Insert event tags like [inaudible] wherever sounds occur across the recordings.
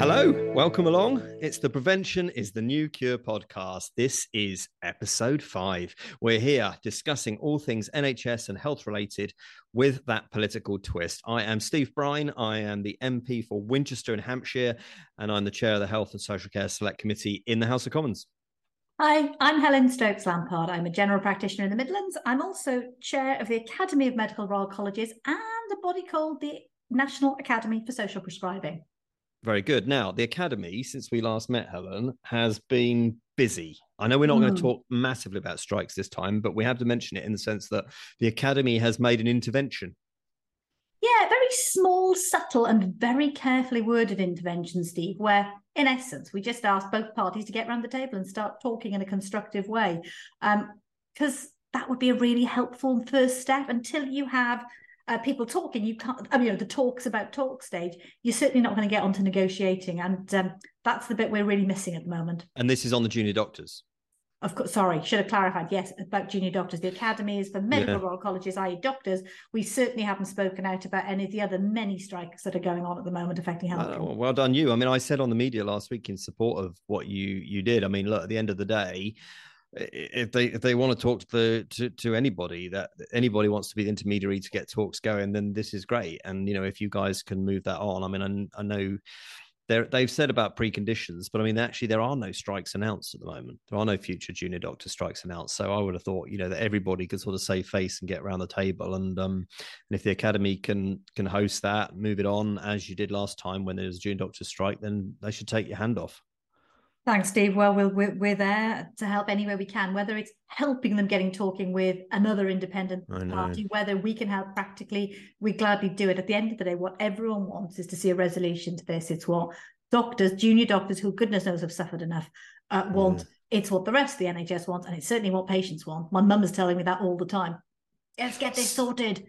Hello, welcome along. It's the Prevention is the New Cure podcast. This is episode five. We're here discussing all things NHS and health related with that political twist. I am Steve Brine. I am the MP for Winchester and Hampshire, and I'm the chair of the Health and Social Care Select Committee in the House of Commons. Hi, I'm Helen Stokes Lampard. I'm a general practitioner in the Midlands. I'm also chair of the Academy of Medical Royal Colleges and a body called the National Academy for Social Prescribing. Very good. Now, the Academy, since we last met, Helen, has been busy. I know we're not mm. going to talk massively about strikes this time, but we have to mention it in the sense that the Academy has made an intervention. Yeah, very small, subtle, and very carefully worded intervention, Steve, where in essence, we just asked both parties to get around the table and start talking in a constructive way. Because um, that would be a really helpful first step until you have uh, people talking, you can't, I mean, you know, the talks about talk stage, you're certainly not going to get onto negotiating. And um, that's the bit we're really missing at the moment. And this is on the junior doctors. Of course, sorry, should have clarified. Yes, about junior doctors. The academy is for medical yeah. royal colleges, i.e., doctors. We certainly haven't spoken out about any of the other many strikes that are going on at the moment affecting uh, health. Well, well done, you. I mean, I said on the media last week in support of what you you did. I mean, look, at the end of the day, if they if they want to talk to the to, to anybody that anybody wants to be the intermediary to get talks going then this is great and you know if you guys can move that on i mean i, I know they've said about preconditions but i mean actually there are no strikes announced at the moment. There are no future junior doctor strikes announced. So i would have thought you know that everybody could sort of save face and get around the table and um and if the academy can can host that move it on as you did last time when there was a junior doctor strike then they should take your hand off Thanks, Steve. Well, we we're, we're there to help any way we can, whether it's helping them getting talking with another independent party, whether we can help practically, we gladly do it. At the end of the day, what everyone wants is to see a resolution to this. It's what doctors, junior doctors, who goodness knows have suffered enough, uh, want. Yeah. It's what the rest of the NHS wants, and it's certainly what patients want. My mum is telling me that all the time. Let's get this sorted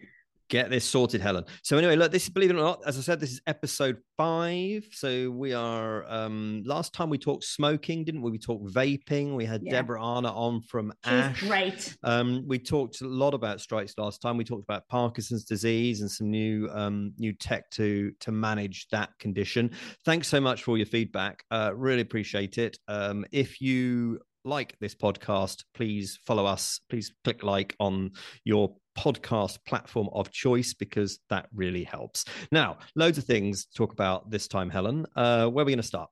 get this sorted, Helen. So anyway, look, this is believe it or not, as I said, this is episode five. So we are um last time we talked smoking, didn't we? We talked vaping. We had yeah. Deborah Arnott on from She's Ash. Great. Um, we talked a lot about strikes last time. We talked about Parkinson's disease and some new um new tech to to manage that condition. Thanks so much for all your feedback. Uh, really appreciate it. Um, if you like this podcast, please follow us. Please click like on your podcast platform of choice because that really helps. Now, loads of things to talk about this time, Helen. Uh, where are we going to start?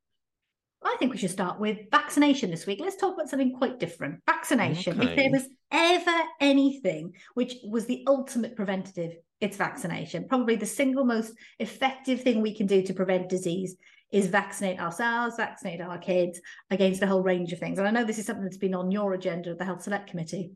I think we should start with vaccination this week. Let's talk about something quite different. Vaccination. Okay. If there was ever anything which was the ultimate preventative, it's vaccination. Probably the single most effective thing we can do to prevent disease is vaccinate ourselves, vaccinate our kids against a whole range of things. And I know this is something that's been on your agenda of the Health Select Committee.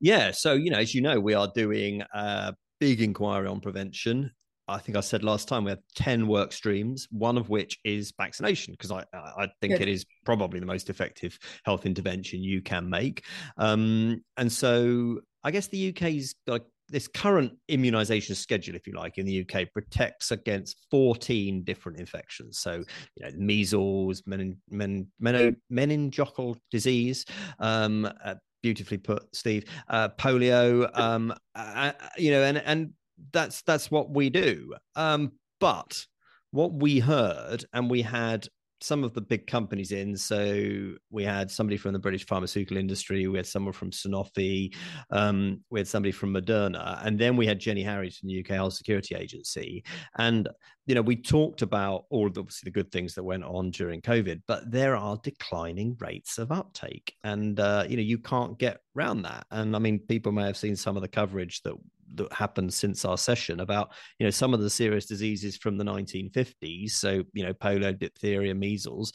Yeah. So, you know, as you know, we are doing a big inquiry on prevention. I think I said last time we have 10 work streams, one of which is vaccination, because I, I think Good. it is probably the most effective health intervention you can make. Um, and so I guess the UK's got this current immunization schedule, if you like, in the UK protects against 14 different infections. So, you know, measles, menin, men, men, meningococcal disease, um, uh, beautifully put, Steve. Uh, polio, um, uh, you know, and and that's that's what we do. Um, but what we heard, and we had some of the big companies in. So we had somebody from the British pharmaceutical industry, we had someone from Sanofi, um, we had somebody from Moderna, and then we had Jenny Harries from the UK Health Security Agency. And you know, we talked about all of the, obviously the good things that went on during COVID, but there are declining rates of uptake, and uh, you know, you can't get around that. And I mean, people may have seen some of the coverage that that happened since our session about you know some of the serious diseases from the 1950s so you know polio diphtheria measles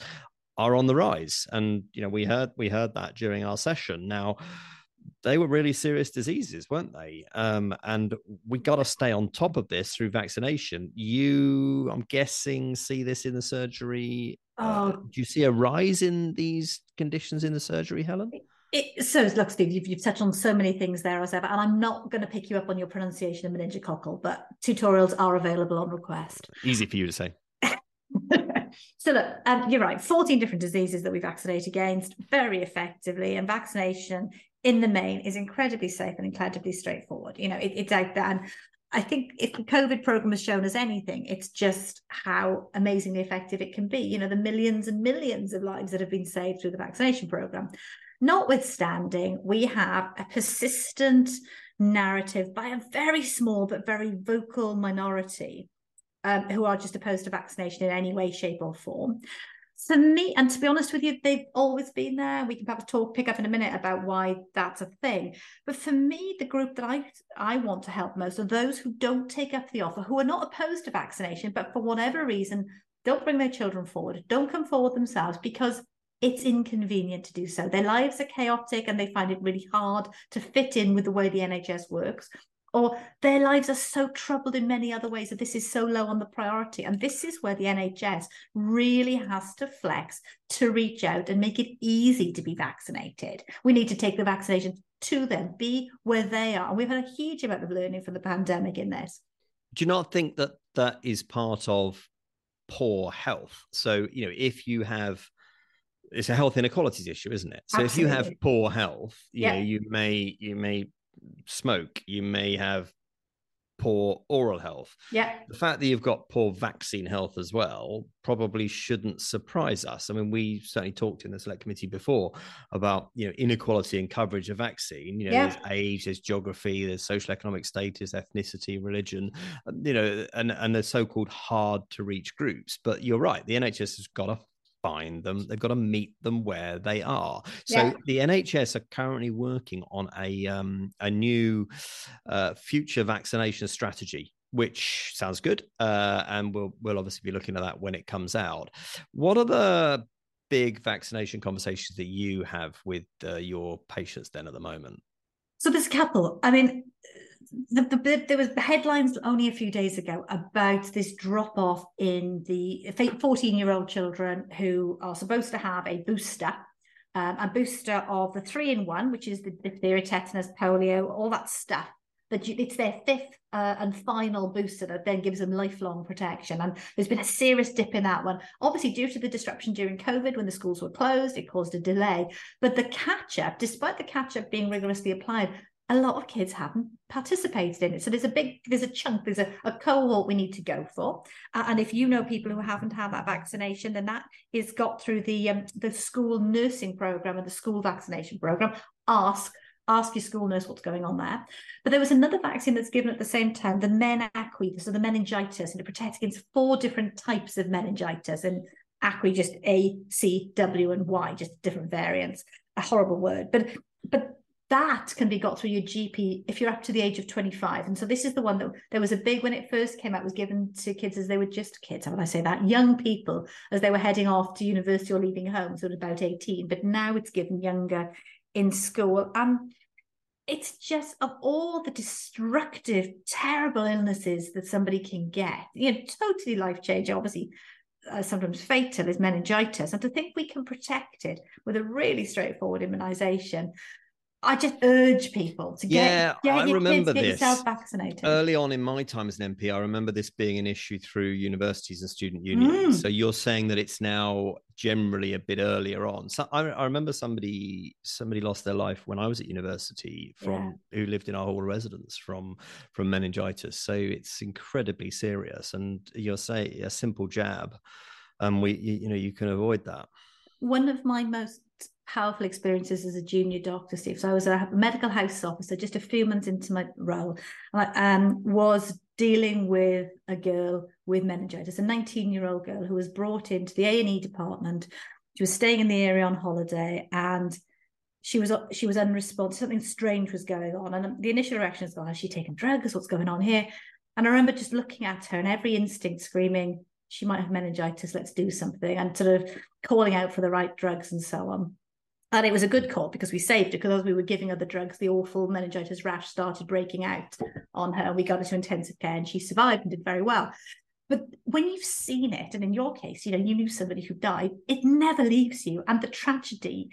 are on the rise. And you know we heard we heard that during our session. Now they were really serious diseases weren't they? Um, and we got to stay on top of this through vaccination. You i'm guessing see this in the surgery. Uh, oh. uh, do you see a rise in these conditions in the surgery helen it, so, look, Steve, you've, you've touched on so many things there as ever, and I'm not going to pick you up on your pronunciation of meningococcal, but tutorials are available on request. Easy for you to say. [laughs] so, look, um, you're right. 14 different diseases that we vaccinate against very effectively, and vaccination in the main is incredibly safe and incredibly straightforward. You know, it, it's out there, and I think if the COVID program has shown us anything, it's just how amazingly effective it can be. You know, the millions and millions of lives that have been saved through the vaccination program. Notwithstanding, we have a persistent narrative by a very small but very vocal minority um, who are just opposed to vaccination in any way, shape, or form. For me, and to be honest with you, they've always been there. We can perhaps talk, pick up in a minute about why that's a thing. But for me, the group that I I want to help most are those who don't take up the offer, who are not opposed to vaccination, but for whatever reason don't bring their children forward, don't come forward themselves because it's inconvenient to do so. Their lives are chaotic and they find it really hard to fit in with the way the NHS works. Or their lives are so troubled in many other ways that this is so low on the priority. And this is where the NHS really has to flex to reach out and make it easy to be vaccinated. We need to take the vaccination to them, be where they are. And we've had a huge amount of learning from the pandemic in this. Do you not think that that is part of poor health? So, you know, if you have it's a health inequalities issue, isn't it? So Absolutely. if you have poor health, you yeah. know, you may you may smoke, you may have poor oral health. Yeah. The fact that you've got poor vaccine health as well probably shouldn't surprise us. I mean, we certainly talked in the select committee before about, you know, inequality in coverage of vaccine. You know, yeah. there's age, there's geography, there's social economic status, ethnicity, religion, you know, and, and the so-called hard to reach groups. But you're right, the NHS has got to find them. They've got to meet them where they are. So yeah. the NHS are currently working on a um, a new uh, future vaccination strategy. Which sounds good, uh, and we'll we'll obviously be looking at that when it comes out. What are the big vaccination conversations that you have with uh, your patients then at the moment? So there's a couple. I mean, the, the, there was headlines only a few days ago about this drop off in the 14 year old children who are supposed to have a booster um, a booster of the three in one which is the diphtheria tetanus polio all that stuff that it's their fifth uh, and final booster that then gives them lifelong protection. And there's been a serious dip in that one. Obviously, due to the disruption during COVID when the schools were closed, it caused a delay. But the catch up, despite the catch up being rigorously applied, a lot of kids haven't participated in it. So there's a big, there's a chunk, there's a, a cohort we need to go for. Uh, and if you know people who haven't had that vaccination, then that is got through the um, the school nursing program and the school vaccination program. Ask ask your school nurse what's going on there. But there was another vaccine that's given at the same time, the MenACWY, so the meningitis, and it protects against four different types of meningitis. And ACWY just A, C, W, and Y, just different variants. A horrible word, but but that can be got through your GP if you're up to the age of 25. And so this is the one that there was a big when it first came out was given to kids as they were just kids. How would I say that? Young people as they were heading off to university or leaving home, sort of about 18. But now it's given younger in school. And it's just of all the destructive, terrible illnesses that somebody can get, you know, totally life changing, obviously. Uh, sometimes fatal is meningitis, and to think we can protect it with a really straightforward immunization I just urge people to get, yeah, get I remember kids, this vaccinated. Early on in my time as an MP, I remember this being an issue through universities and student unions. Mm. So you're saying that it's now generally a bit earlier on. So I, I, remember somebody somebody lost their life when I was at university from yeah. who lived in our hall of residence from from meningitis. So it's incredibly serious. And you're saying a simple jab, um, we you, you know you can avoid that. One of my most powerful experiences as a junior doctor, Steve. So I was a medical house officer just a few months into my role. I um, was dealing with a girl with meningitis, a 19 year old girl who was brought into the A&E department. She was staying in the area on holiday and she was she was unresponsive. Something strange was going on. And the initial reaction is, well, has she taken drugs? What's going on here? And I remember just looking at her and every instinct screaming, she might have meningitis, let's do something, and sort of calling out for the right drugs and so on. And it was a good call because we saved her because as we were giving her the drugs, the awful meningitis rash started breaking out on her. We got her to intensive care and she survived and did very well. But when you've seen it, and in your case, you know, you knew somebody who died, it never leaves you. And the tragedy,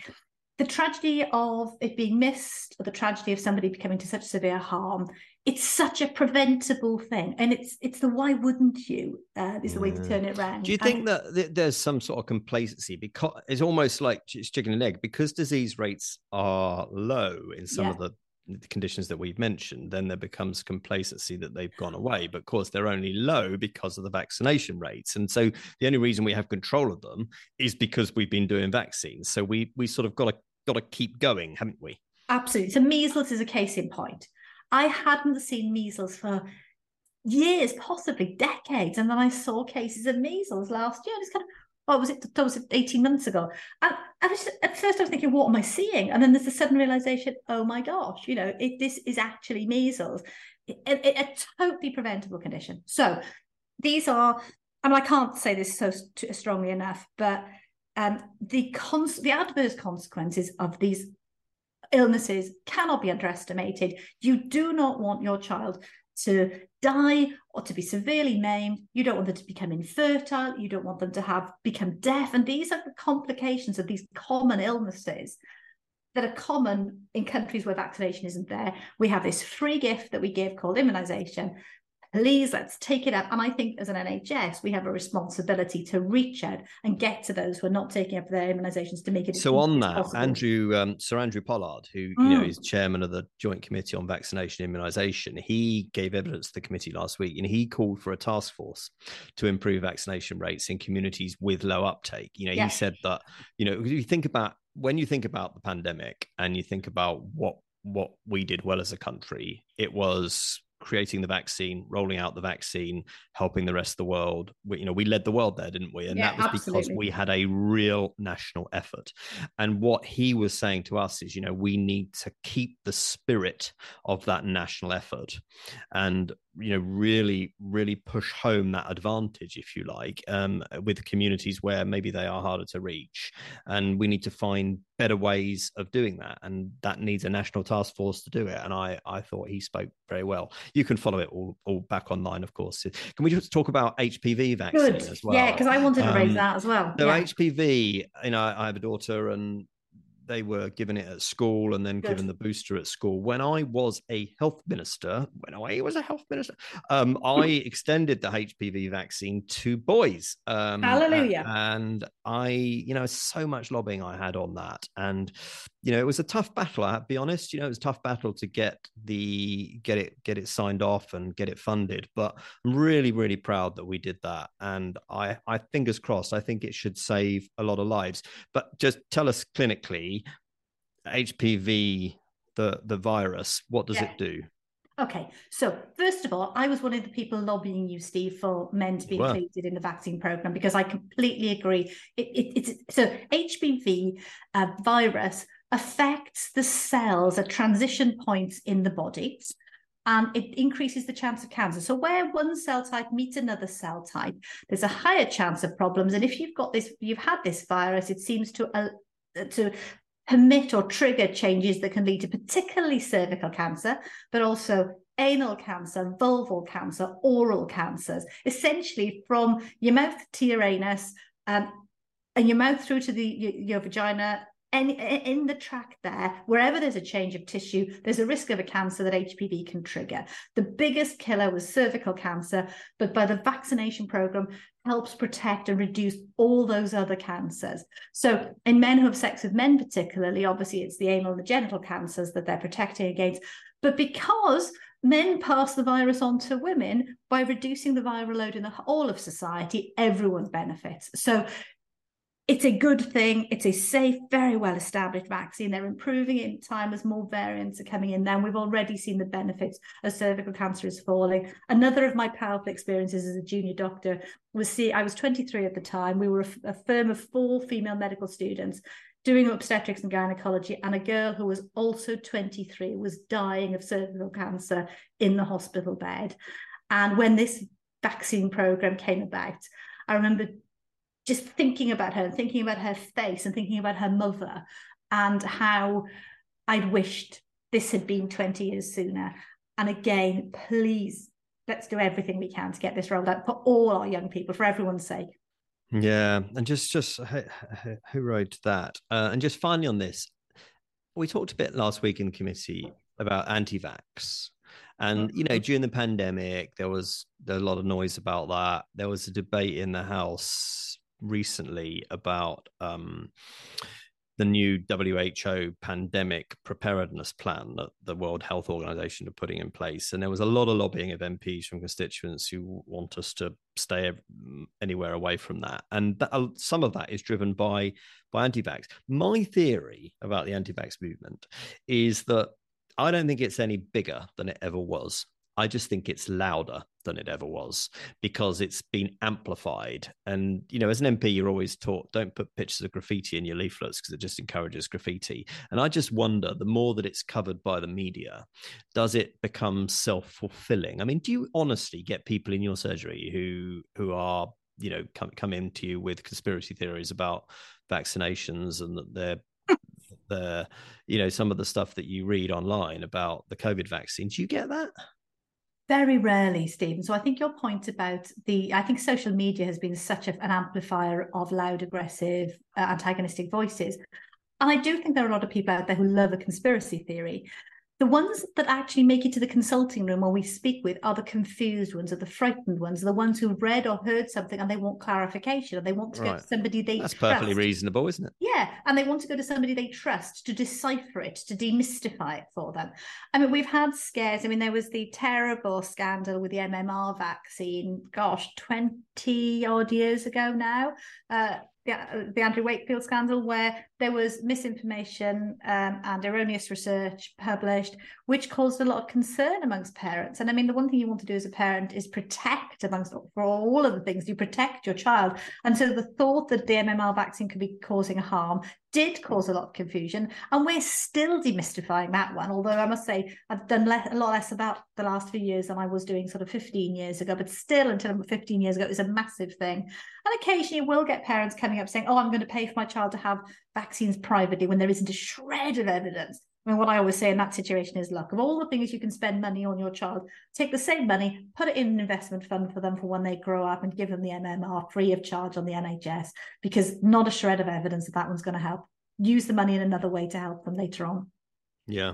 the tragedy of it being missed, or the tragedy of somebody becoming to such severe harm, it's such a preventable thing and it's it's the why wouldn't you uh, is the way to turn it around do you think that there's some sort of complacency because it's almost like it's chicken and egg because disease rates are low in some yeah. of the the conditions that we've mentioned, then there becomes complacency that they've gone away. But of course, they're only low because of the vaccination rates. And so the only reason we have control of them is because we've been doing vaccines. So we we sort of got to got to keep going, haven't we? Absolutely. So measles is a case in point. I hadn't seen measles for years, possibly decades, and then I saw cases of measles last year. And it's kind of what was it? That was 18 months ago. And I was at first I was thinking, what am I seeing? And then there's a sudden realization, oh my gosh, you know, it, this is actually measles, it, it, a totally preventable condition. So these are, I mean, I can't say this so strongly enough, but um, the cons- the adverse consequences of these illnesses cannot be underestimated. You do not want your child to die or to be severely maimed. You don't want them to become infertile. You don't want them to have become deaf. And these are the complications of these common illnesses that are common in countries where vaccination isn't there. We have this free gift that we give called immunization please let's take it up. And I think as an NHS, we have a responsibility to reach out and get to those who are not taking up their immunisations to make it. So on that, possible. Andrew, um, Sir Andrew Pollard, who mm. you know mm. is chairman of the Joint Committee on Vaccination and Immunisation, he gave evidence to the committee last week, and he called for a task force to improve vaccination rates in communities with low uptake. You know, he said that you know if you think about when you think about the pandemic and you think about what what we did well as a country, it was creating the vaccine, rolling out the vaccine, helping the rest of the world. We, you know, we led the world there, didn't we? And yeah, that was absolutely. because we had a real national effort. And what he was saying to us is, you know, we need to keep the spirit of that national effort and you know really really push home that advantage if you like um, with communities where maybe they are harder to reach. And we need to find better ways of doing that and that needs a national task force to do it. And i i thought he spoke very well. You can follow it all, all back online of course. Can we just talk about hpv vaccine Good. as well? yeah because i wanted to raise um, that as well. so yeah. hpv you know i have a daughter and they were given it at school and then Good. given the booster at school. When I was a health minister, when I was a health minister, um, [laughs] I extended the HPV vaccine to boys. Um, Hallelujah! And I, you know, so much lobbying I had on that, and you know, it was a tough battle. I have to be honest. You know, it was a tough battle to get the get it get it signed off and get it funded. But I'm really, really proud that we did that, and I, I fingers crossed. I think it should save a lot of lives. But just tell us clinically, HPV, the the virus, what does yeah. it do? Okay, so first of all, I was one of the people lobbying you, Steve, for men to be included in the vaccine program because I completely agree. It, it, it's so HPV uh, virus affects the cells at transition points in the body and it increases the chance of cancer. So where one cell type meets another cell type, there's a higher chance of problems. And if you've got this, you've had this virus, it seems to uh, to permit or trigger changes that can lead to particularly cervical cancer, but also anal cancer, vulval cancer, oral cancers, essentially from your mouth to your anus um, and your mouth through to the your, your vagina in the tract there, wherever there's a change of tissue, there's a risk of a cancer that HPV can trigger. The biggest killer was cervical cancer, but by the vaccination program helps protect and reduce all those other cancers. So in men who have sex with men, particularly, obviously it's the anal and the genital cancers that they're protecting against. But because men pass the virus on to women by reducing the viral load in the whole of society, everyone benefits. So it's a good thing. It's a safe, very well established vaccine. They're improving it in time as more variants are coming in. Then we've already seen the benefits as cervical cancer is falling. Another of my powerful experiences as a junior doctor was see, I was 23 at the time. We were a, a firm of four female medical students doing obstetrics and gynecology, and a girl who was also 23 was dying of cervical cancer in the hospital bed. And when this vaccine program came about, I remember just thinking about her and thinking about her face and thinking about her mother and how I'd wished this had been 20 years sooner. And again, please, let's do everything we can to get this rolled out for all our young people, for everyone's sake. Yeah, and just just who wrote that? Uh, and just finally on this, we talked a bit last week in the committee about anti-vax, and you know mm-hmm. during the pandemic there was, there was a lot of noise about that. There was a debate in the House recently about um, the new WHO pandemic preparedness plan that the World Health Organization are putting in place. And there was a lot of lobbying of MPs from constituents who want us to stay anywhere away from that. And that, uh, some of that is driven by, by anti vax. My theory about the anti vax movement is that I don't think it's any bigger than it ever was. I just think it's louder than it ever was because it's been amplified. And, you know, as an MP, you're always taught don't put pictures of graffiti in your leaflets because it just encourages graffiti. And I just wonder the more that it's covered by the media, does it become self fulfilling? I mean, do you honestly get people in your surgery who, who are, you know, come, come into you with conspiracy theories about vaccinations and that they're the you know some of the stuff that you read online about the covid vaccines you get that very rarely, Stephen. So I think your point about the, I think social media has been such a, an amplifier of loud, aggressive, uh, antagonistic voices. And I do think there are a lot of people out there who love a conspiracy theory. The ones that actually make it to the consulting room where we speak with are the confused ones, are the frightened ones, are the ones who've read or heard something and they want clarification and they want to right. go to somebody they That's trust. perfectly reasonable, isn't it? Yeah. And they want to go to somebody they trust to decipher it, to demystify it for them. I mean, we've had scares. I mean, there was the terrible scandal with the MMR vaccine, gosh, 20 odd years ago now. Uh, the, Andrew Wakefield scandal, where there was misinformation um, and erroneous research published, which caused a lot of concern amongst parents. And I mean, the one thing you want to do as a parent is protect, amongst for all of the things, you protect your child. And so the thought that the MMR vaccine could be causing harm did cause a lot of confusion. And we're still demystifying that one. Although I must say, I've done less, a lot less about the last few years than I was doing sort of 15 years ago. But still, until 15 years ago, it was a massive thing. And occasionally, you will get parents coming up saying, Oh, I'm going to pay for my child to have vaccines privately when there isn't a shred of evidence. I mean, what I always say in that situation is look, of all the things you can spend money on your child, take the same money, put it in an investment fund for them for when they grow up and give them the MMR free of charge on the NHS, because not a shred of evidence that that one's going to help. Use the money in another way to help them later on. Yeah.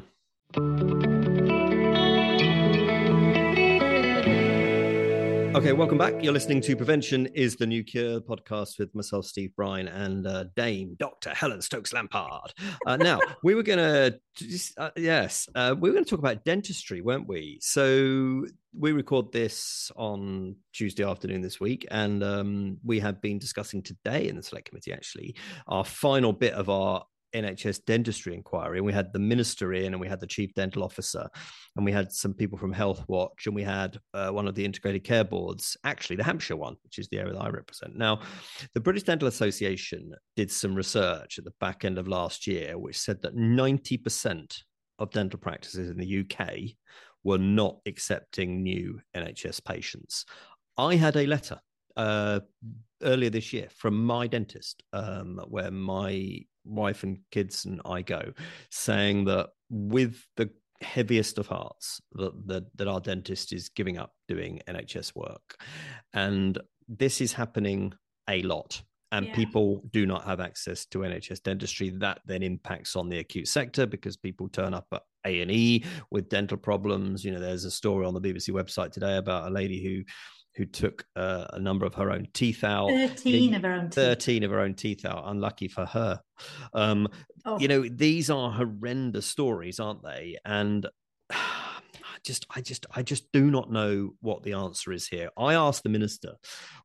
Okay, welcome back. You're listening to Prevention is the New Cure podcast with myself, Steve Brine, and uh, Dame Dr. Helen Stokes Lampard. Uh, now, we were going to, uh, yes, uh, we were going to talk about dentistry, weren't we? So we record this on Tuesday afternoon this week, and um, we have been discussing today in the select committee actually our final bit of our NHS dentistry inquiry, and we had the minister in, and we had the chief dental officer, and we had some people from Healthwatch, and we had uh, one of the integrated care boards, actually the Hampshire one, which is the area that I represent. Now, the British Dental Association did some research at the back end of last year, which said that 90% of dental practices in the UK were not accepting new NHS patients. I had a letter uh, earlier this year from my dentist, um, where my wife and kids and I go, saying that with the heaviest of hearts that, that that our dentist is giving up doing NHS work, and this is happening a lot. And yeah. people do not have access to NHS dentistry. That then impacts on the acute sector because people turn up at A and E with dental problems. You know, there's a story on the BBC website today about a lady who who took uh, a number of her own teeth out. 13 of her own teeth. 13 of her own teeth out. Unlucky for her. Um, oh. You know, these are horrendous stories, aren't they? And [sighs] I just, I just, I just do not know what the answer is here. I asked the minister,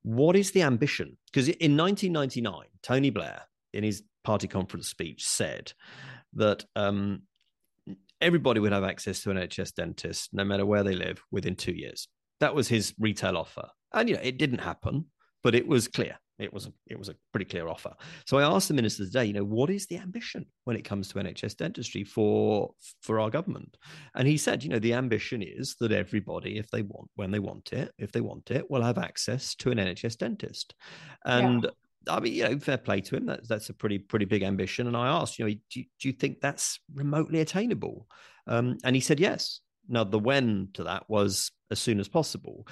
what is the ambition? Because in 1999, Tony Blair, in his party conference speech, said that um, everybody would have access to an NHS dentist, no matter where they live, within two years. That was his retail offer, and you know it didn't happen, but it was clear. It was a, it was a pretty clear offer. So I asked the minister today, you know, what is the ambition when it comes to NHS dentistry for for our government? And he said, you know, the ambition is that everybody, if they want, when they want it, if they want it, will have access to an NHS dentist. And yeah. I mean, you know, fair play to him. That's that's a pretty pretty big ambition. And I asked, you know, do, do you think that's remotely attainable? Um, and he said yes. Now, the when to that was as soon as possible.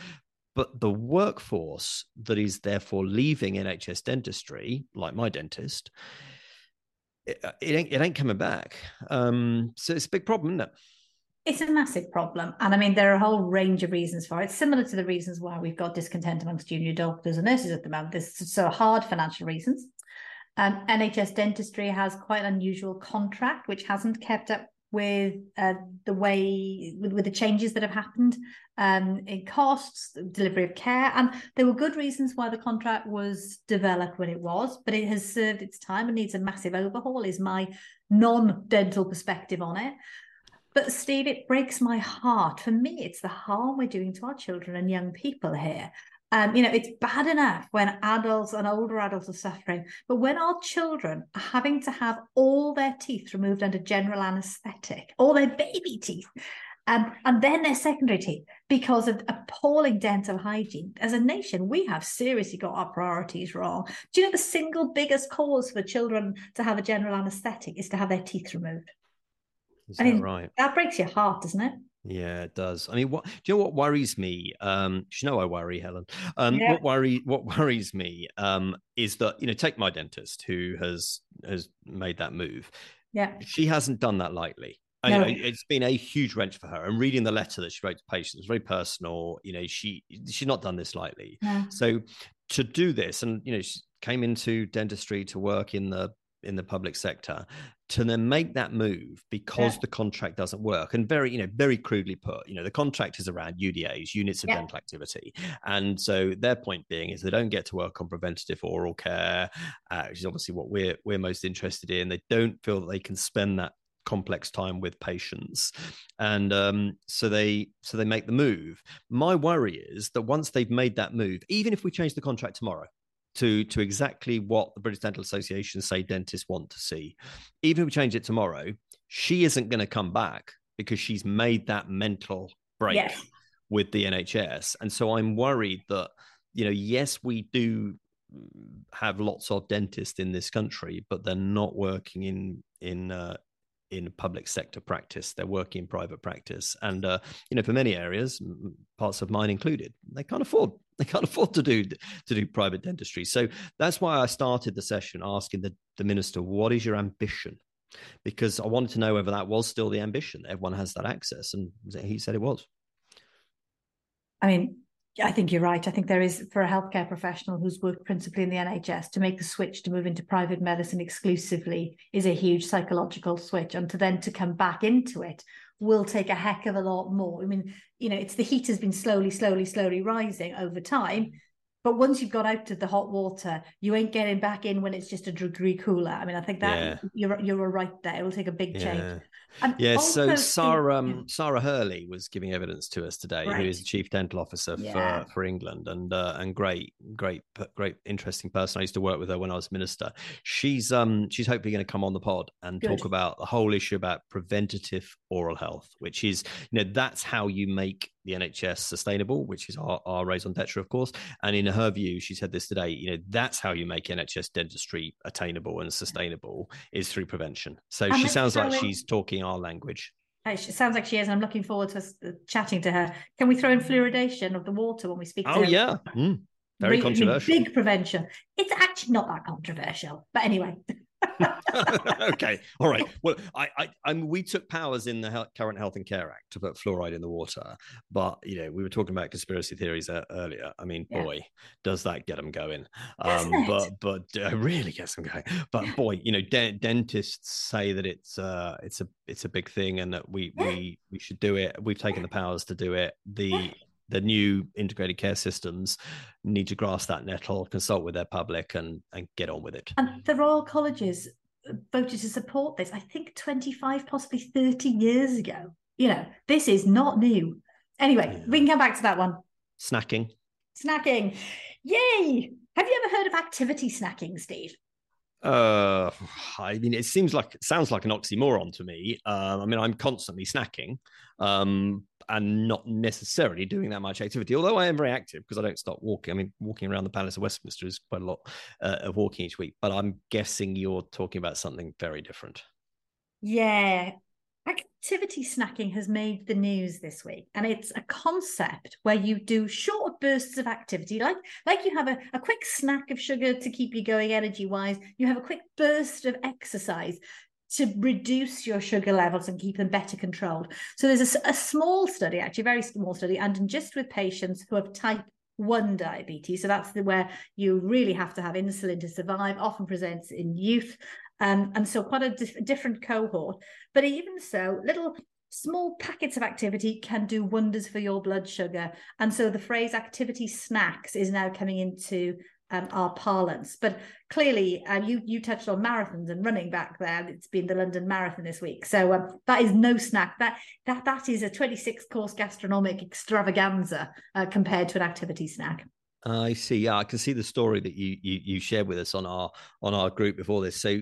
But the workforce that is therefore leaving NHS dentistry, like my dentist, it, it ain't, it ain't coming back. Um, so it's a big problem, isn't it? It's a massive problem. And I mean, there are a whole range of reasons for it, similar to the reasons why we've got discontent amongst junior doctors and nurses at the moment. There's so hard financial reasons. Um, NHS dentistry has quite an unusual contract, which hasn't kept up with uh, the way with, with, the changes that have happened um, in costs, delivery of care, and there were good reasons why the contract was developed when it was, but it has served its time and needs a massive overhaul. Is my non-dental perspective on it. But Steve, it breaks my heart. For me, it's the harm we're doing to our children and young people here. Um, you know, it's bad enough when adults and older adults are suffering, but when our children are having to have all their teeth removed under general anaesthetic, all their baby teeth, um, and then their secondary teeth because of appalling dental hygiene. As a nation, we have seriously got our priorities wrong. Do you know the single biggest cause for children to have a general anaesthetic is to have their teeth removed? Is I mean, right? That breaks your heart, doesn't it? Yeah, it does. I mean, what do you know? What worries me? Um, you know, I worry, Helen. Um, yeah. What worry? What worries me? Um, is that you know, take my dentist who has has made that move. Yeah, she hasn't done that lightly. No. I, it's been a huge wrench for her. And reading the letter that she wrote to patients was very personal. You know, she she's not done this lightly. No. So to do this, and you know, she came into dentistry to work in the in the public sector to then make that move because yeah. the contract doesn't work. And very you know very crudely put you know the contract is around UDAs units of yeah. dental activity. And so their point being is they don't get to work on preventative oral care uh, which is obviously what we're we're most interested in. They don't feel that they can spend that complex time with patients. And um, so they so they make the move. My worry is that once they've made that move even if we change the contract tomorrow to to exactly what the British Dental Association say dentists want to see. Even if we change it tomorrow, she isn't going to come back because she's made that mental break yes. with the NHS. And so I'm worried that, you know, yes, we do have lots of dentists in this country, but they're not working in in uh, in public sector practice. They're working in private practice, and uh, you know, for many areas, parts of mine included, they can't afford [laughs] they can't afford to do to do private dentistry. So that's why I started the session asking the, the minister, "What is your ambition?" Because I wanted to know whether that was still the ambition. Everyone has that access, and he said it was. I mean, I think you're right. I think there is for a healthcare professional who's worked principally in the NHS to make the switch to move into private medicine exclusively is a huge psychological switch, and to then to come back into it will take a heck of a lot more. I mean, you know, it's the heat has been slowly, slowly, slowly rising over time. But once you've got out of the hot water, you ain't getting back in when it's just a degree cooler. I mean, I think that yeah. you're you're right there. It will take a big change. Yeah. And yeah, so Sarah um, Sara Hurley was giving evidence to us today, right. who is the chief dental officer yeah. for, for England, and uh, and great, great, great, interesting person. I used to work with her when I was minister. She's um she's hopefully going to come on the pod and Good. talk about the whole issue about preventative oral health, which is you know that's how you make the NHS sustainable, which is our, our raison d'etre, of course. And in her view, she said this today, you know, that's how you make NHS dentistry attainable and sustainable is through prevention. So and she sounds like in, she's talking our language. It sounds like she is. and I'm looking forward to us uh, chatting to her. Can we throw in fluoridation of the water when we speak to oh, yeah. Mm, very really, controversial. Big prevention. It's actually not that controversial. But anyway. [laughs] [laughs] okay, all right. Well, I, I, I mean, we took powers in the health, current Health and Care Act to put fluoride in the water, but you know, we were talking about conspiracy theories uh, earlier. I mean, yeah. boy, does that get them going? Um, but but uh, really gets them going. But boy, you know, de- dentists say that it's uh, it's a it's a big thing, and that we we we should do it. We've taken the powers to do it. The the new integrated care systems need to grasp that nettle, consult with their public, and and get on with it. And the Royal Colleges uh, voted to support this. I think twenty five, possibly thirty years ago. You know, this is not new. Anyway, yeah. we can come back to that one. Snacking. Snacking. Yay! Have you ever heard of activity snacking, Steve? Uh, I mean, it seems like it sounds like an oxymoron to me. Uh, I mean, I'm constantly snacking, um, and not necessarily doing that much activity. Although I am very active because I don't stop walking. I mean, walking around the Palace of Westminster is quite a lot uh, of walking each week. But I'm guessing you're talking about something very different. Yeah, Activity snacking has made the news this week, and it's a concept where you do short bursts of activity, like like you have a, a quick snack of sugar to keep you going energy wise. You have a quick burst of exercise to reduce your sugar levels and keep them better controlled. So there's a, a small study, actually, very small study, and just with patients who have type one diabetes. So that's the, where you really have to have insulin to survive, often presents in youth. Um, and so quite a dif- different cohort. But even so, little small packets of activity can do wonders for your blood sugar. And so the phrase activity snacks is now coming into um, our parlance. But clearly, uh, you you touched on marathons and running back there. It's been the London Marathon this week, so um, that is no snack. That that that is a 26 course gastronomic extravaganza uh, compared to an activity snack. I see. Yeah, I can see the story that you, you you shared with us on our on our group before this. So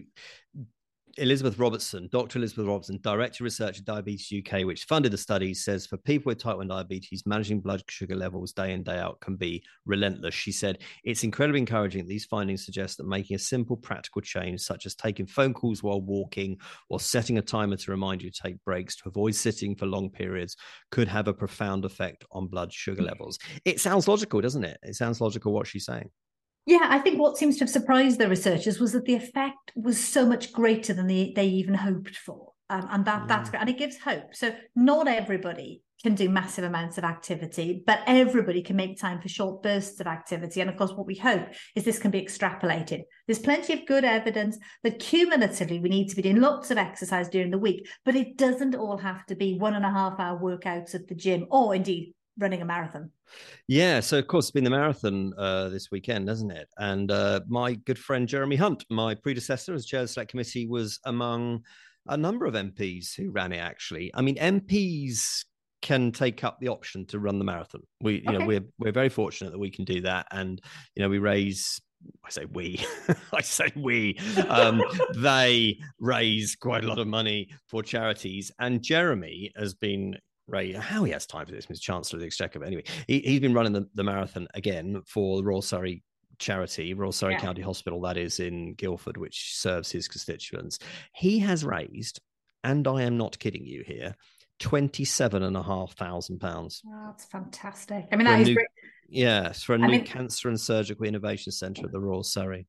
Elizabeth Robertson, Dr. Elizabeth Robertson, Director of Research at Diabetes UK, which funded the study, says for people with type 1 diabetes, managing blood sugar levels day in, day out can be relentless. She said, It's incredibly encouraging. These findings suggest that making a simple practical change, such as taking phone calls while walking or setting a timer to remind you to take breaks to avoid sitting for long periods, could have a profound effect on blood sugar hmm. levels. It sounds logical, doesn't it? It sounds logical what she's saying. Yeah, I think what seems to have surprised the researchers was that the effect was so much greater than they, they even hoped for. Um, and that mm. that's great. And it gives hope. So not everybody can do massive amounts of activity, but everybody can make time for short bursts of activity. And of course, what we hope is this can be extrapolated. There's plenty of good evidence that cumulatively we need to be doing lots of exercise during the week, but it doesn't all have to be one and a half hour workouts at the gym or indeed running a marathon. Yeah, so of course it's been the marathon uh, this weekend, hasn't it? And uh, my good friend Jeremy Hunt, my predecessor as chair of the select committee, was among a number of MPs who ran it. Actually, I mean MPs can take up the option to run the marathon. We, you okay. know, we're we're very fortunate that we can do that, and you know, we raise I say we, [laughs] I say we, um, they raise quite a lot of money for charities. And Jeremy has been Ray, how he has time for this, Mr. Chancellor of the Exchequer. But anyway, he, has been running the, the marathon again for the Royal Surrey charity, Royal Surrey yeah. County Hospital, that is in Guildford, which serves his constituents. He has raised, and I am not kidding you here, twenty-seven and a half thousand pounds. that's fantastic. I mean, that is new, great. Yes, for a I new mean, cancer and surgical innovation centre at the Royal Surrey.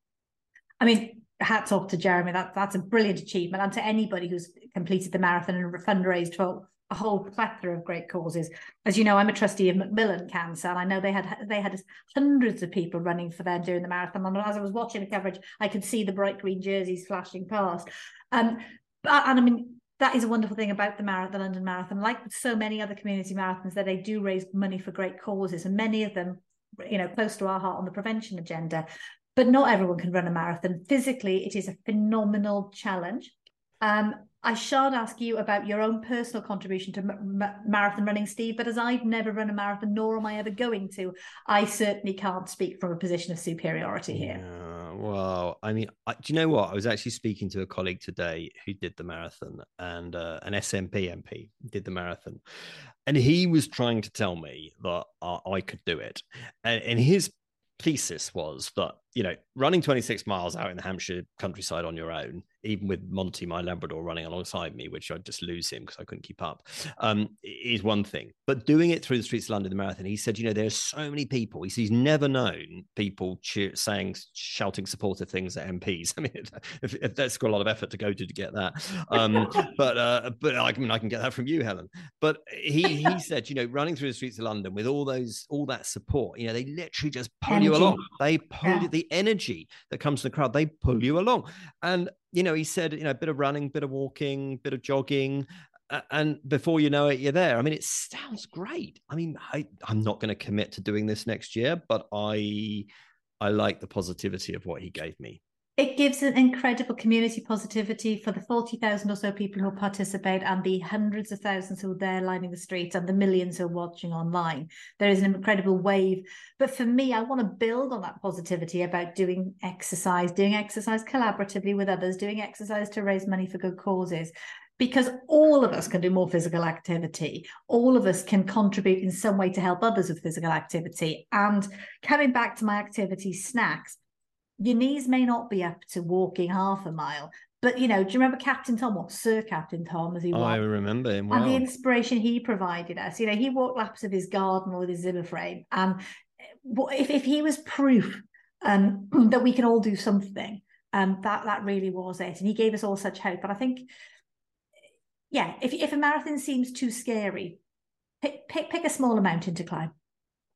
I mean, hats off to Jeremy. That that's a brilliant achievement, and to anybody who's completed the marathon and fundraised for a whole plethora of great causes. As you know, I'm a trustee of Macmillan Cancer, and I know they had they had hundreds of people running for them during the marathon. And as I was watching the coverage, I could see the bright green jerseys flashing past. Um, and I mean, that is a wonderful thing about the marathon, the London Marathon. Like so many other community marathons, that they do raise money for great causes, and many of them, you know, close to our heart on the prevention agenda. But not everyone can run a marathon. Physically, it is a phenomenal challenge. Um, I shan't ask you about your own personal contribution to m- marathon running, Steve, but as I've never run a marathon, nor am I ever going to, I certainly can't speak from a position of superiority here. Yeah, well, I mean, I, do you know what? I was actually speaking to a colleague today who did the marathon and uh, an SNP MP did the marathon. And he was trying to tell me that uh, I could do it. And, and his thesis was that, you know, running 26 miles out in the Hampshire countryside on your own even with Monty, my Labrador, running alongside me, which I'd just lose him because I couldn't keep up, um, is one thing. But doing it through the streets of London, the marathon, he said, you know, there's so many people. He said he's never known people cheer, saying, shouting supportive things at MPs. [laughs] I mean, if, if that's got a lot of effort to go to to get that. Um, [laughs] but uh, but I mean, I can get that from you, Helen. But he he [laughs] said, you know, running through the streets of London with all those all that support, you know, they literally just pull energy. you along. They pull yeah. the energy that comes from the crowd. They pull you along, and you know, he said, you know, a bit of running, bit of walking, bit of jogging, and before you know it, you're there. I mean, it sounds great. I mean, I, I'm not going to commit to doing this next year, but I, I like the positivity of what he gave me it gives an incredible community positivity for the 40,000 or so people who participate and the hundreds of thousands who are there lining the streets and the millions who are watching online. There is an incredible wave. But for me, I want to build on that positivity about doing exercise, doing exercise collaboratively with others, doing exercise to raise money for good causes. Because all of us can do more physical activity. All of us can contribute in some way to help others with physical activity. And coming back to my activity snacks, your knees may not be up to walking half a mile, but you know, do you remember Captain Tom or Sir Captain Tom as he oh, was? I remember him. Well. And the inspiration he provided us. You know, he walked laps of his garden with his Zimmer frame. And if, if he was proof um, [clears throat] that we can all do something, um, that that really was it. And he gave us all such hope. And I think, yeah, if if a marathon seems too scary, pick pick, pick a smaller mountain to climb.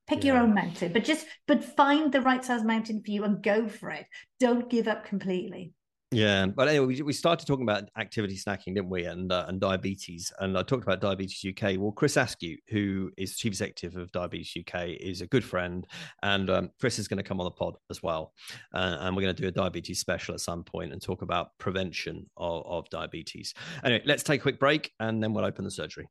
Pick yeah. your own mountain, but just but find the right size mountain for you and go for it. Don't give up completely. Yeah, but anyway, we, we started talking about activity snacking, didn't we? And uh, and diabetes, and I talked about Diabetes UK. Well, Chris Askew, who is chief executive of Diabetes UK, is a good friend, and um, Chris is going to come on the pod as well, uh, and we're going to do a diabetes special at some point and talk about prevention of, of diabetes. Anyway, let's take a quick break, and then we'll open the surgery.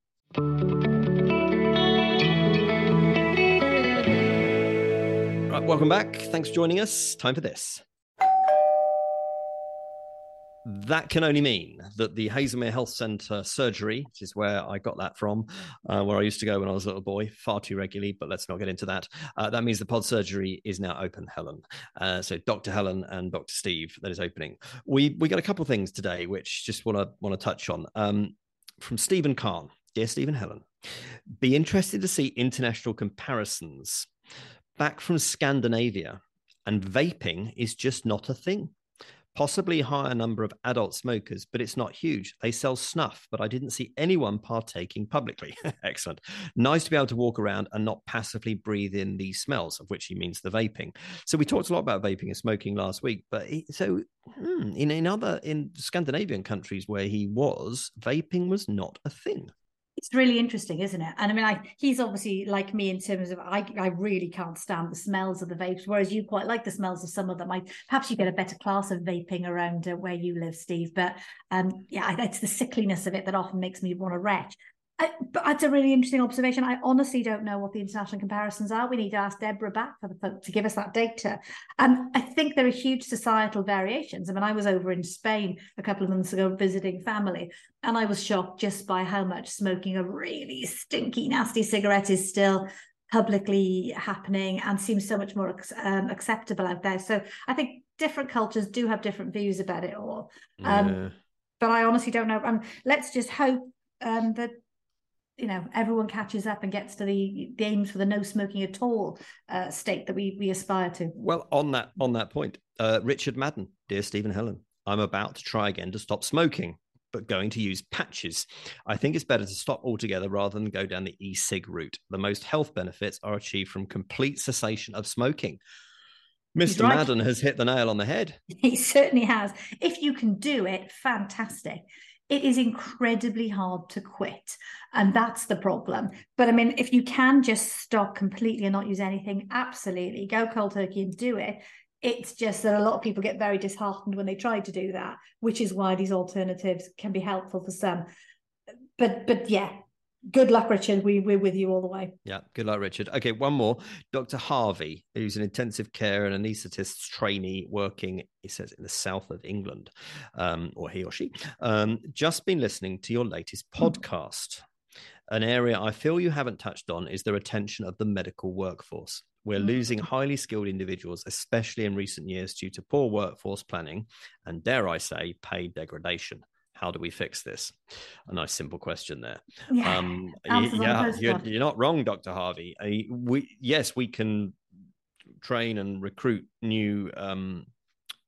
Right, welcome back. Thanks for joining us. Time for this that can only mean that the Haslemere Health Centre surgery, which is where I got that from, uh, where I used to go when I was a little boy, far too regularly, but let's not get into that. Uh, that means the pod surgery is now open, Helen. Uh, so Dr. Helen and Dr. Steve, that is opening. We we got a couple of things today, which just want to want to touch on. Um, from Stephen Kahn, dear Stephen Helen, be interested to see international comparisons back from Scandinavia, and vaping is just not a thing possibly higher number of adult smokers, but it's not huge. They sell snuff, but I didn't see anyone partaking publicly. [laughs] Excellent. Nice to be able to walk around and not passively breathe in these smells, of which he means the vaping. So we talked a lot about vaping and smoking last week, but he, so hmm, in in other in Scandinavian countries where he was, vaping was not a thing it's really interesting, isn't it? And I mean, I, he's obviously like me in terms of I, I really can't stand the smells of the vapes, whereas you quite like the smells of some of them. I, perhaps you get a better class of vaping around uh, where you live, Steve. But um, yeah, it's the sickliness of it that often makes me want to retch. I, but that's a really interesting observation. I honestly don't know what the international comparisons are. We need to ask Deborah back for the, to give us that data. And I think there are huge societal variations. I mean, I was over in Spain a couple of months ago visiting family, and I was shocked just by how much smoking a really stinky, nasty cigarette is still publicly happening and seems so much more um, acceptable out there. So I think different cultures do have different views about it all. Um, yeah. But I honestly don't know. Um, let's just hope um, that you know everyone catches up and gets to the, the aims for the no smoking at all uh, state that we we aspire to well on that on that point uh, richard madden dear stephen helen i'm about to try again to stop smoking but going to use patches i think it's better to stop altogether rather than go down the e-cig route the most health benefits are achieved from complete cessation of smoking Mr. Right. Madden has hit the nail on the head. [laughs] He certainly has. If you can do it, fantastic it is incredibly hard to quit. And that's the problem. But I mean, if you can just stop completely and not use anything, absolutely go cold turkey and do it. It's just that a lot of people get very disheartened when they try to do that, which is why these alternatives can be helpful for some. But but yeah, good luck, Richard. We, we're with you all the way. Yeah, good luck, Richard. Okay, one more. Dr. Harvey, who's an intensive care and anaesthetist trainee working, he says, in the south of England, um, or he or she, um, just been listening to your latest hmm. podcast. An area I feel you haven't touched on is the retention of the medical workforce. We're hmm. losing highly skilled individuals, especially in recent years, due to poor workforce planning and, dare I say, pay degradation how do we fix this? A nice simple question there. Yeah, um, [laughs] yeah you're, you're, not wrong, Dr. Harvey. I, we yes, we can train and recruit new um,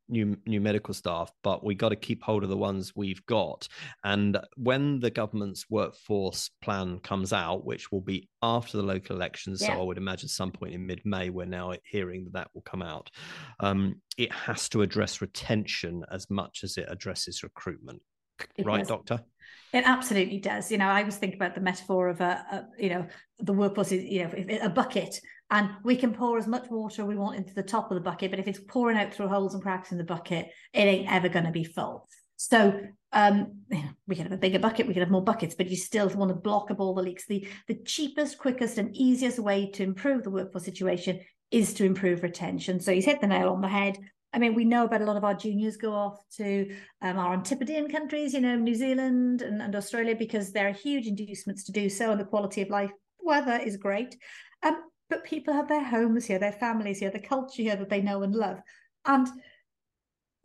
new new medical staff, but we got to keep hold of the ones we've got. And when the government's workforce plan comes out, which will be after the local elections, yeah. so I would imagine at some point in mid May, we're now hearing that that will come out. Um, it has to address retention as much as it addresses recruitment it right, does. Doctor? It absolutely does. You know, I was thinking about the metaphor of a, a you know, the workforce is, you know, a bucket, and we can pour as much water we want into the top of the bucket, but if it's pouring out through holes and cracks in the bucket, it ain't ever going to be full. So um, we can have a bigger bucket, we can have more buckets, but you still want to block up all the leaks. The the cheapest, quickest, and easiest way to improve the workforce situation is to improve retention. So he's hit the nail on the head. I mean, we know about a lot of our juniors go off to um, our Antipodean countries, you know, New Zealand and, and, Australia, because there are huge inducements to do so, and the quality of life, weather is great. Um, but people have their homes here, their families here, the culture here that they know and love. And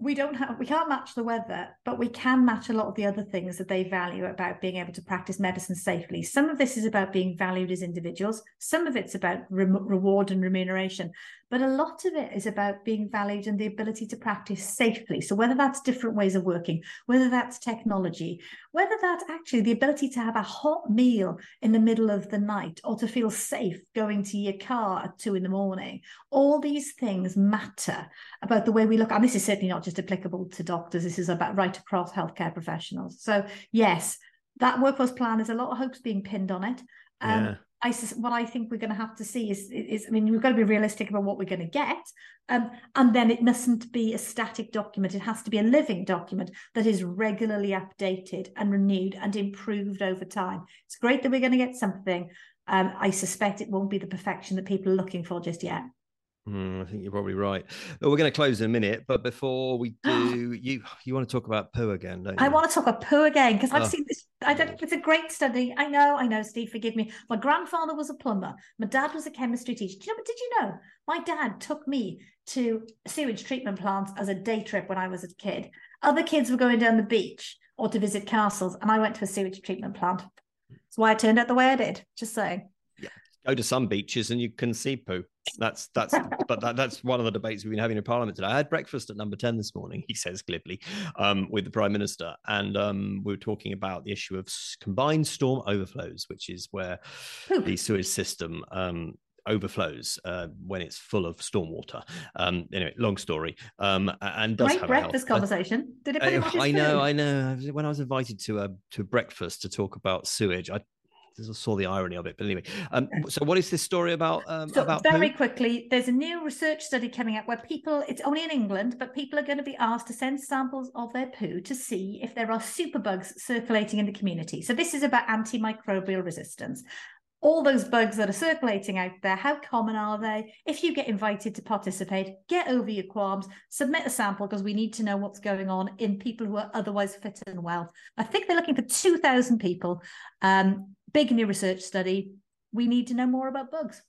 we don't have we can't match the weather but we can match a lot of the other things that they value about being able to practice medicine safely some of this is about being valued as individuals some of it's about re- reward and remuneration but a lot of it is about being valued and the ability to practice safely so whether that's different ways of working whether that's technology whether that's actually the ability to have a hot meal in the middle of the night or to feel safe going to your car at two in the morning all these things matter about the way we look and this is certainly not just applicable to doctors. This is about right across healthcare professionals. So yes, that workforce plan is a lot of hopes being pinned on it. Um, yeah. I what I think we're going to have to see is, is I mean we've got to be realistic about what we're going to get, um, and then it mustn't be a static document. It has to be a living document that is regularly updated and renewed and improved over time. It's great that we're going to get something. Um, I suspect it won't be the perfection that people are looking for just yet. Mm, I think you're probably right. Well, we're going to close in a minute, but before we [gasps] do, you you want to talk about poo again, don't you? I want to talk about poo again because I've oh. seen this. I don't. It's a great study. I know. I know. Steve, forgive me. My grandfather was a plumber. My dad was a chemistry teacher. Do you know? Did you know? My dad took me to sewage treatment plants as a day trip when I was a kid. Other kids were going down the beach or to visit castles, and I went to a sewage treatment plant. That's why I turned out the way I did. Just saying. Go to some beaches and you can see poo. That's that's [laughs] but that, that's one of the debates we've been having in Parliament today. I had breakfast at number ten this morning. [laughs] He says glibly um, with the Prime Minister, and um, we were talking about the issue of combined storm overflows, which is where the sewage system um, overflows uh, when it's full of stormwater. Um, anyway, long story. Um, and does Great breakfast conversation. Did it? I, I know, I know. When I was invited to a to breakfast to talk about sewage, I I saw the irony of it. But anyway, um, so what is this story about? Um, so about very poo? quickly, there's a new research study coming out where people, it's only in England, but people are going to be asked to send samples of their poo to see if there are superbugs circulating in the community. So this is about antimicrobial resistance all those bugs that are circulating out there, how common are they? If you get invited to participate, get over your qualms, submit a sample because we need to know what's going on in people who are otherwise fit and well. I think they're looking for 2,000 people. Um, big new research study. We need to know more about bugs.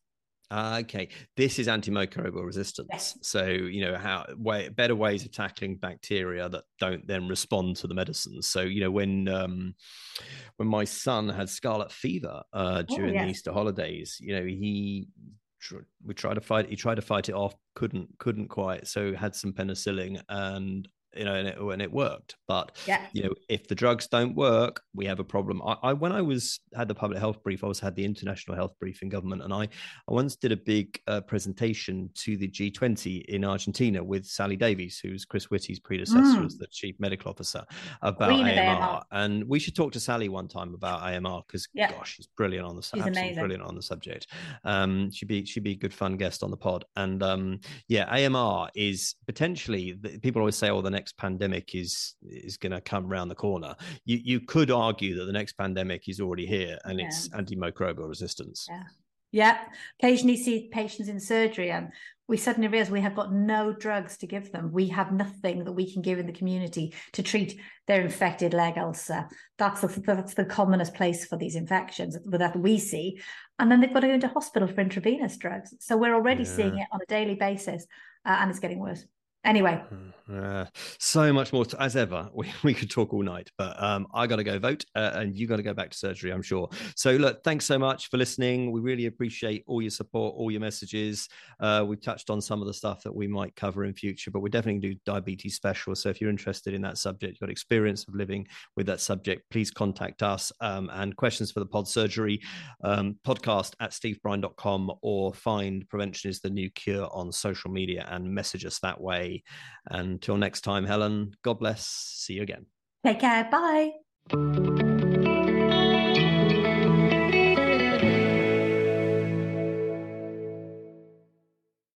Uh, okay, this is antimicrobial resistance. Yes. So you know how way better ways of tackling bacteria that don't then respond to the medicines. So you know when um, when my son had scarlet fever uh, oh, during oh, the Easter holidays, you know he we tried to fight he tried to fight it off couldn't couldn't quite so had some penicillin and you know, and it, and it worked. But yeah. you know, if the drugs don't work, we have a problem. I, I, when I was had the public health brief, I was had the international health brief in government, and I, I once did a big uh, presentation to the G20 in Argentina with Sally Davies, who's Chris Whitty's predecessor mm. as the chief medical officer, about AMR. AMR. And we should talk to Sally one time about AMR because yeah. gosh, she's brilliant on the she's absolutely brilliant on the subject. Um, she'd be she'd be a good fun guest on the pod. And um, yeah, AMR is potentially people always say, oh, the next next pandemic is is going to come around the corner. You you could argue that the next pandemic is already here, and yeah. it's antimicrobial resistance. Yeah. Yeah. Occasionally see patients in surgery and we suddenly realize we have got no drugs to give them. We have nothing that we can give in the community to treat their infected leg ulcer. That's the, that's the commonest place for these infections that we see. And then they've got to go into hospital for intravenous drugs. So we're already yeah. seeing it on a daily basis uh, and it's getting worse anyway. Uh, so much more to, as ever [laughs] we, we could talk all night but um, i gotta go vote uh, and you gotta go back to surgery i'm sure. So look thanks so much for listening. We really appreciate all your support all your messages. Uh, we've touched on some of the stuff that we might cover in future but we're definitely do diabetes special. So if you're interested in that subject you've got experience of living with that subject please contact us um, and questions for the pod surgery um, podcast at stevebrine.com or find prevention is the new cure on social media and message us that way until next time, Helen, God bless. See you again. Take care. Bye.